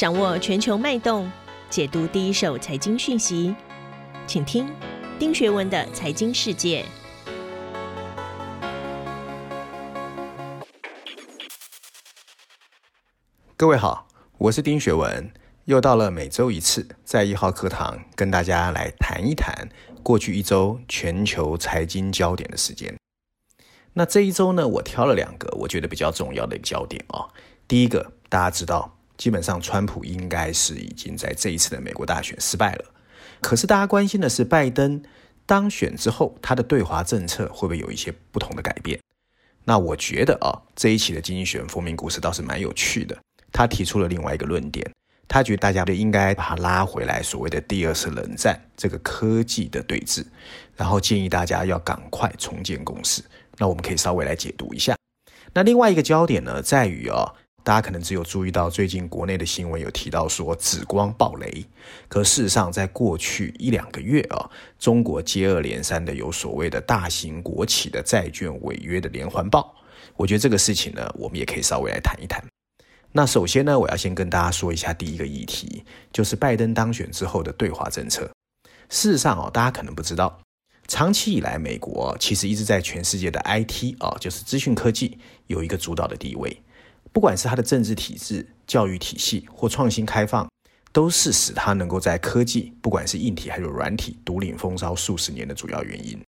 掌握全球脉动，解读第一手财经讯息，请听丁学文的财经世界。各位好，我是丁学文，又到了每周一次在一号课堂跟大家来谈一谈过去一周全球财经焦点的时间。那这一周呢，我挑了两个我觉得比较重要的焦点啊、哦。第一个，大家知道，基本上川普应该是已经在这一次的美国大选失败了。可是大家关心的是，拜登当选之后，他的对华政策会不会有一些不同的改变？那我觉得啊，这一期的经济学人封面故事倒是蛮有趣的。他提出了另外一个论点，他觉得大家都应该把它拉回来，所谓的第二次冷战这个科技的对峙，然后建议大家要赶快重建共识。那我们可以稍微来解读一下。那另外一个焦点呢，在于啊、大家可能只有注意到最近国内的新闻有提到说紫光暴雷，可事实上在过去一两个月啊、中国接二连三的有所谓的大型国企的债券违约的连环爆。我觉得这个事情呢，我们也可以稍微来谈一谈。那首先呢，我要先跟大家说一下第一个议题，就是拜登当选之后的对华政策。事实上哦，大家可能不知道。长期以来，美国其实一直在全世界的 IT 啊，就是资讯科技有一个主导的地位。不管是它的政治体制、教育体系或创新开放，都是使它能够在科技，不管是硬体还是软体，独领风骚数十年的主要原因。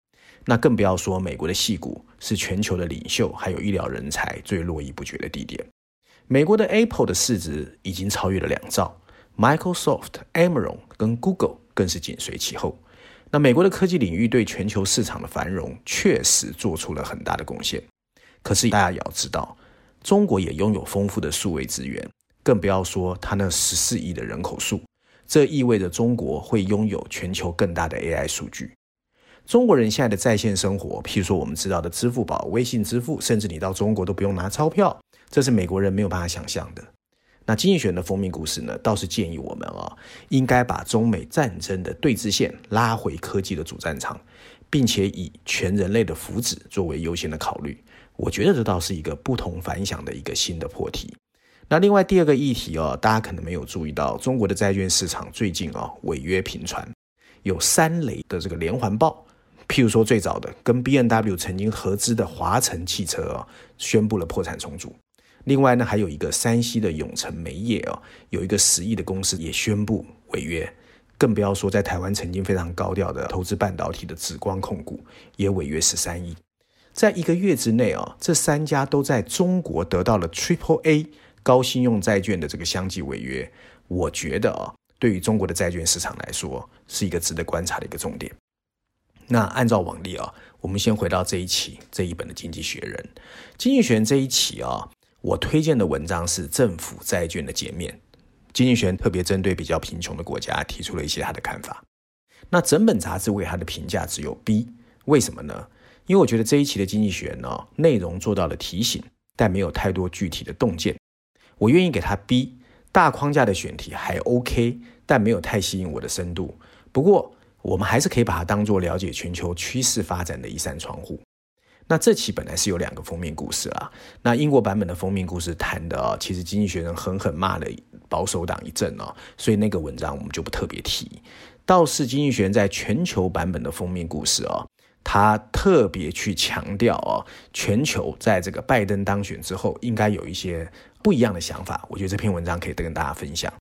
那更不要说美国的戏骨是全球的领袖，还有医疗人才最络绎不绝的地点。美国的 Apple 的市值已经超越了两兆，Microsoft、Amazon 跟 Google 更是紧随其后。那美国的科技领域对全球市场的繁荣确实做出了很大的贡献，可是大家也要知道，中国也拥有丰富的数位资源，更不要说它那十四亿的人口数，这意味着中国会拥有全球更大的 AI 数据。中国人现在的在线生活，譬如说我们知道的支付宝、微信支付，甚至你到中国都不用拿钞票，这是美国人没有办法想象的。那经济学人的封面故事呢，倒是建议我们啊，应该把中美战争的对峙线拉回科技的主战场，并且以全人类的福祉作为优先的考虑。我觉得这倒是一个不同凡响的一个新的破题。那另外第二个议题哦，大家可能没有注意到，中国的债券市场最近啊违约频传，有三雷的这个连环爆。譬如说最早的跟 B N W 曾经合资的华晨汽车啊，宣布了破产重组。另外呢，还有一个山西的永成煤业哦，有一个十亿的公司也宣布违约，更不要说在台湾曾经非常高调的投资半导体的紫光控股也违约十三亿，在一个月之内啊，这三家都在中国得到了 Triple A 高信用债券的这个相继违约，我觉得啊，对于中国的债券市场来说，是一个值得观察的一个重点。那按照往例啊，我们先回到这一期这一本的《经济学人》，《经济学人》这一期啊。我推荐的文章是政府债券的减免。经济学人特别针对比较贫穷的国家提出了一些他的看法。那整本杂志为他的评价只有 B，为什么呢？因为我觉得这一期的经济学人呢，内容做到了提醒，但没有太多具体的洞见。我愿意给他 B，大框架的选题还 OK，但没有太吸引我的深度。不过我们还是可以把它当做了解全球趋势发展的一扇窗户。那这期本来是有两个封面故事啦。那英国版本的封面故事谈的啊，其实经济学人狠狠骂了保守党一阵哦，所以那个文章我们就不特别提。倒是经济学人在全球版本的封面故事啊，他特别去强调啊，全球在这个拜登当选之后，应该有一些不一样的想法。我觉得这篇文章可以跟大家分享。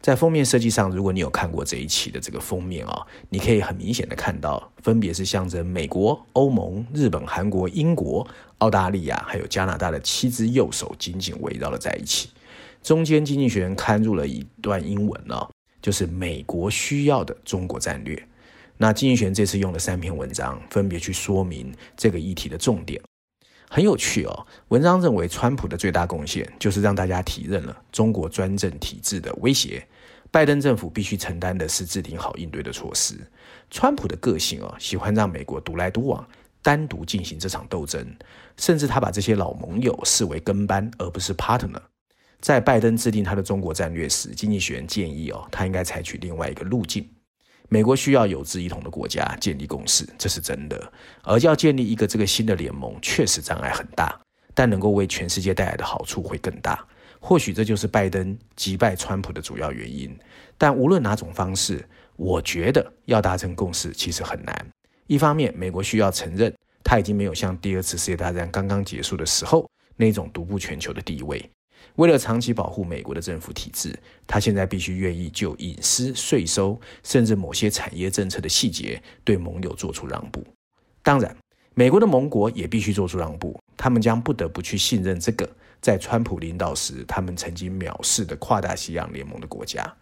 在封面设计上，如果你有看过这一期的这个封面啊，你可以很明显的看到，分别是象征美国、欧盟、日本、韩国、英国、澳大利亚还有加拿大的七只右手紧紧围绕了在一起。中间经济学人刊入了一段英文哦，就是美国需要的中国战略。那经济学人这次用了三篇文章，分别去说明这个议题的重点。很有趣哦，文章认为川普的最大贡献就是让大家体认了中国专政体制的威胁。拜登政府必须承担的是制定好应对的措施。川普的个性哦，喜欢让美国独来独往，单独进行这场斗争，甚至他把这些老盟友视为跟班而不是 partner。在拜登制定他的中国战略时，经济学人建议哦，他应该采取另外一个路径。美国需要有志一同的国家建立共识，这是真的。而要建立一个这个新的联盟，确实障碍很大，但能够为全世界带来的好处会更大。或许这就是拜登击败川普的主要原因。但无论哪种方式，我觉得要达成共识其实很难。一方面，美国需要承认他已经没有像第二次世界大战刚刚结束的时候那种独步全球的地位。为了长期保护美国的政府体制，他现在必须愿意就隐私、税收，甚至某些产业政策的细节对盟友做出让步。当然，美国的盟国也必须做出让步，他们将不得不去信任这个在川普领导时他们曾经藐视的跨大西洋联盟的国家。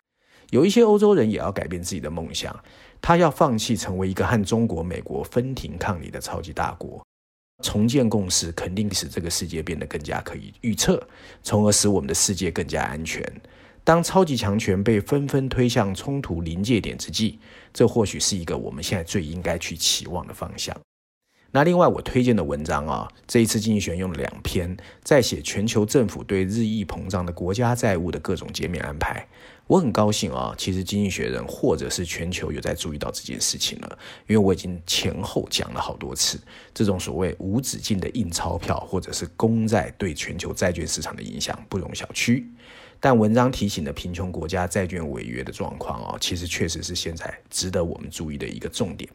有一些欧洲人也要改变自己的梦想，他要放弃成为一个和中国、美国分庭抗礼的超级大国。重建共识肯定使这个世界变得更加可以预测，从而使我们的世界更加安全。当超级强权被纷纷推向冲突临界点之际，这或许是一个我们现在最应该去期望的方向。那另外，我推荐的文章啊，这一次经济学用了两篇，在写全球政府对日益膨胀的国家债务的各种减免安排。我很高兴啊，其实经济学人或者是全球有在注意到这件事情了，因为我已经前后讲了好多次，这种所谓无止境的印钞票或者是公债对全球债券市场的影响不容小觑。但文章提醒的贫穷国家债券违约的状况啊，其实确实是现在值得我们注意的一个重点。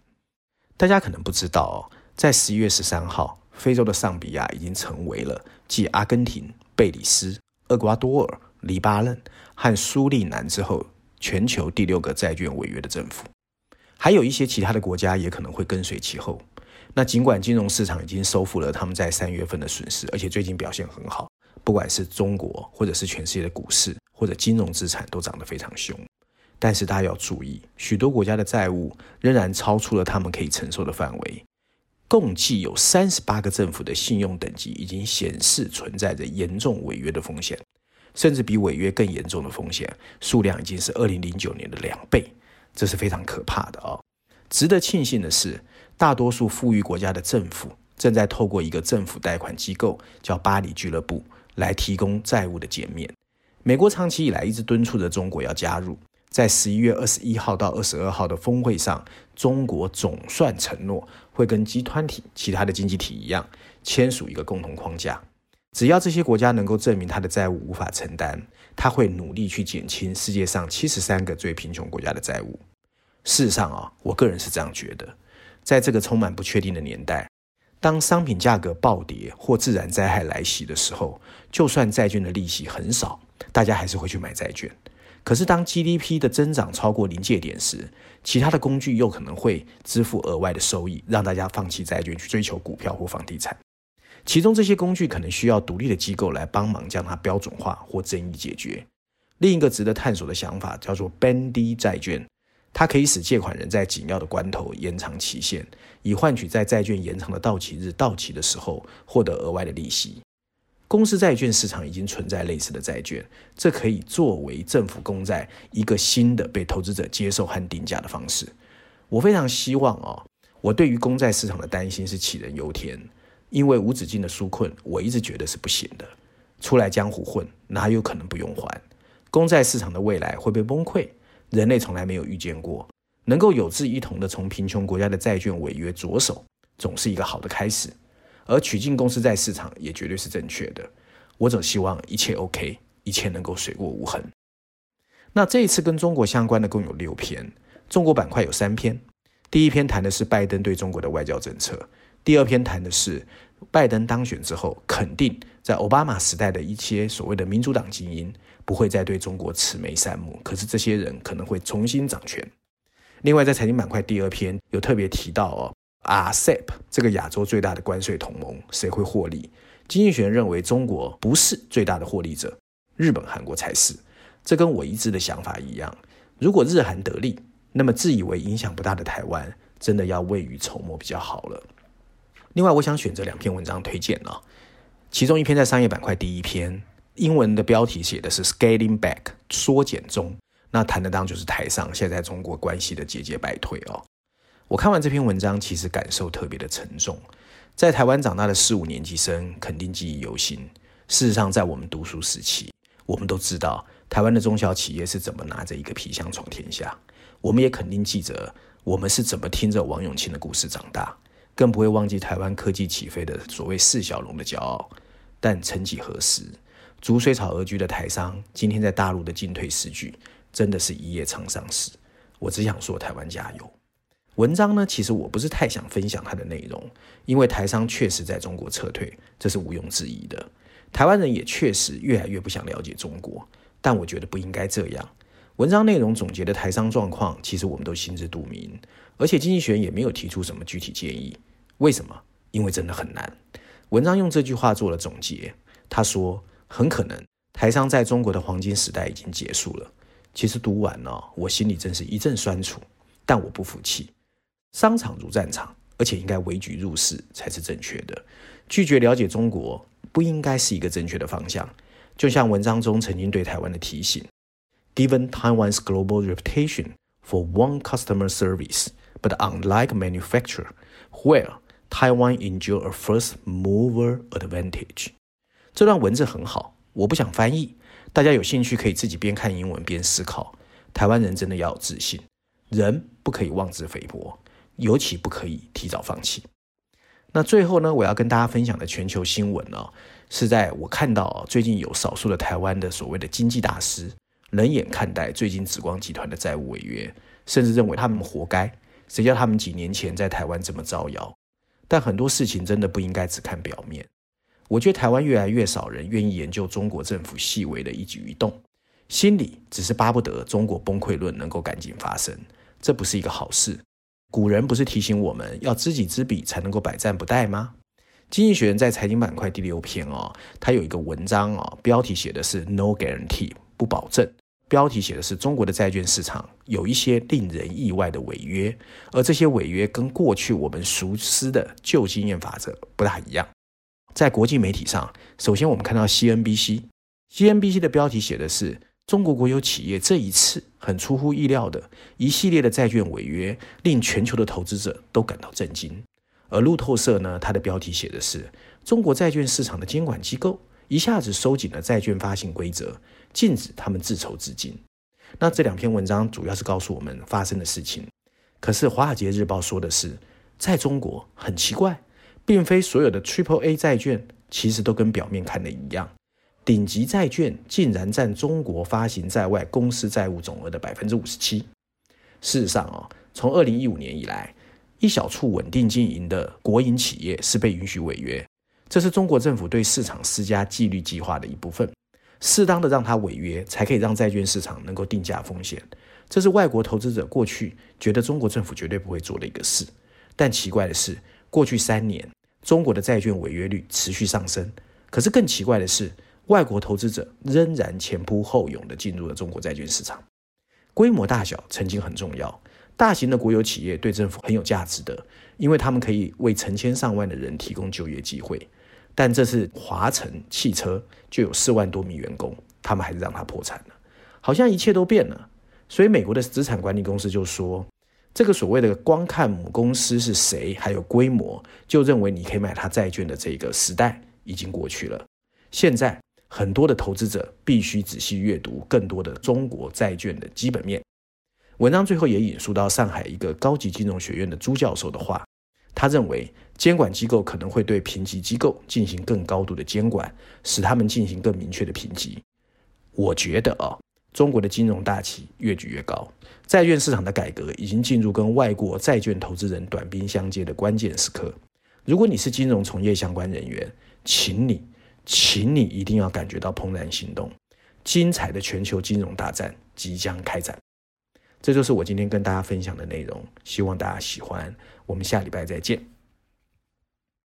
大家可能不知道哦。在十一月十三号，非洲的上比亚已经成为了继阿根廷、贝里斯、厄瓜多尔、黎巴嫩和苏利南之后，全球第六个债券违约的政府。还有一些其他的国家也可能会跟随其后。那尽管金融市场已经收复了他们在三月份的损失，而且最近表现很好，不管是中国或者是全世界的股市或者金融资产都涨得非常凶，但是大家要注意，许多国家的债务仍然超出了他们可以承受的范围。共计有三十八个政府的信用等级已经显示存在着严重违约的风险，甚至比违约更严重的风险数量已经是二零零九年的两倍，这是非常可怕的哦。值得庆幸的是，大多数富裕国家的政府正在透过一个政府贷款机构叫巴黎俱乐部来提供债务的减免。美国长期以来一直敦促着中国要加入。在十一月二十一号到二十二号的峰会上，中国总算承诺会跟集团体其他的经济体一样，签署一个共同框架。只要这些国家能够证明他的债务无法承担，他会努力去减轻世界上七十三个最贫穷国家的债务。事实上啊，我个人是这样觉得，在这个充满不确定的年代，当商品价格暴跌或自然灾害来袭的时候，就算债券的利息很少，大家还是会去买债券。可是，当 GDP 的增长超过临界点时，其他的工具又可能会支付额外的收益，让大家放弃债券去追求股票或房地产。其中这些工具可能需要独立的机构来帮忙将它标准化或争议解决。另一个值得探索的想法叫做 “bandy” 债券，它可以使借款人在紧要的关头延长期限，以换取在债券延长的到期日到期的时候获得额外的利息。公司债券市场已经存在类似的债券，这可以作为政府公债一个新的被投资者接受和定价的方式。我非常希望哦，我对于公债市场的担心是杞人忧天，因为无止境的纾困，我一直觉得是不行的。出来江湖混，哪有可能不用还？公债市场的未来会被崩溃，人类从来没有遇见过。能够有志一同的从贫穷国家的债券违约着手，总是一个好的开始。而取进公司债市场也绝对是正确的。我总希望一切 OK，一切能够水过无痕。那这一次跟中国相关的共有六篇，中国板块有三篇。第一篇谈的是拜登对中国的外交政策，第二篇谈的是拜登当选之后，肯定在奥巴马时代的一些所谓的民主党精英不会再对中国慈眉善目，可是这些人可能会重新掌权。另外，在财经板块第二篇有特别提到哦。RCEP 这个亚洲最大的关税同盟，谁会获利？经济学人认为中国不是最大的获利者，日本、韩国才是。这跟我一致的想法一样。如果日韩得利，那么自以为影响不大的台湾，真的要未雨绸缪比较好了。另外，我想选择两篇文章推荐了。其中一篇在商业板块第一篇，英文的标题写的是 “Scaling Back”，缩减中。那谈的当就是台上现在中国关系的节节败退哦。我看完这篇文章，其实感受特别的沉重。在台湾长大的四五年级生肯定记忆犹新。事实上，在我们读书时期，我们都知道台湾的中小企业是怎么拿着一个皮箱闯天下。我们也肯定记着我们是怎么听着王永庆的故事长大，更不会忘记台湾科技起飞的所谓四小龙的骄傲。但曾几何时，逐水草而居的台商今天在大陆的进退失据，真的是一夜沧桑事。我只想说，台湾加油。文章呢，其实我不是太想分享它的内容，因为台商确实在中国撤退，这是毋庸置疑的。台湾人也确实越来越不想了解中国，但我觉得不应该这样。文章内容总结的台商状况，其实我们都心知肚明，而且经济学也没有提出什么具体建议。为什么？因为真的很难。文章用这句话做了总结，他说：“很可能台商在中国的黄金时代已经结束了。”其实读完了，我心里真是一阵酸楚，但我不服气。商场如战场，而且应该维局入市才是正确的。拒绝了解中国，不应该是一个正确的方向。就像文章中曾经对台湾的提醒。Given Taiwan's global reputation for one customer service, but unlike manufacture, where Taiwan enjoy a first mover advantage。这段文字很好，我不想翻译，大家有兴趣可以自己边看英文边思考。台湾人真的要有自信，人不可以妄自菲薄，尤其不可以提早放弃。那最后呢，我要跟大家分享的全球新闻呢，是在我看到最近有少数的台湾的所谓的经济大师。冷眼看待最近紫光集团的债务违约，甚至认为他们活该。谁叫他们几年前在台湾这么招摇？但很多事情真的不应该只看表面。我觉得台湾越来越少人愿意研究中国政府细微的一举一动，心里只是巴不得中国崩溃论能够赶紧发生。这不是一个好事。古人不是提醒我们要知己知彼，才能够百战不殆吗？经济学人在财经板块第六篇哦，他有一个文章哦，标题写的是 “No Guarantee”。不保证。标题写的是中国的债券市场有一些令人意外的违约，而这些违约跟过去我们熟知的旧经验法则不大一样。在国际媒体上，首先我们看到 CNBC，CNBC 的标题写的是中国国有企业这一次很出乎意料的一系列的债券违约，令全球的投资者都感到震惊。而路透社呢，它的标题写的是中国债券市场的监管机构一下子收紧了债券发行规则。禁止他们自筹资金。那这两篇文章主要是告诉我们发生的事情。可是《华尔街日报》说的是，在中国很奇怪，并非所有的 Triple A 债券其实都跟表面看的一样。顶级债券竟然占中国发行在外公司债务总额的百分之五十七。事实上啊，从二零一五年以来，一小处稳定经营的国营企业是被允许违约，这是中国政府对市场施加纪律计划的一部分。适当的让它违约，才可以让债券市场能够定价风险。这是外国投资者过去觉得中国政府绝对不会做的一个事。但奇怪的是，过去三年中国的债券违约率持续上升。可是更奇怪的是，外国投资者仍然前仆后拥地进入了中国债券市场。规模大小曾经很重要，大型的国有企业对政府很有价值的，因为他们可以为成千上万的人提供就业机会。但这次华晨汽车就有四万多名员工，他们还是让他破产了，好像一切都变了。所以美国的资产管理公司就说，这个所谓的光看母公司是谁，还有规模，就认为你可以买他债券的这个时代已经过去了。现在很多的投资者必须仔细阅读更多的中国债券的基本面。文章最后也引述到上海一个高级金融学院的朱教授的话。他认为，监管机构可能会对评级机构进行更高度的监管，使他们进行更明确的评级。我觉得啊，中国的金融大旗越举越高，债券市场的改革已经进入跟外国债券投资人短兵相接的关键时刻。如果你是金融从业相关人员，请你，请你一定要感觉到怦然心动，精彩的全球金融大战即将开展。这就是我今天跟大家分享的内容，希望大家喜欢。我们下礼拜再见。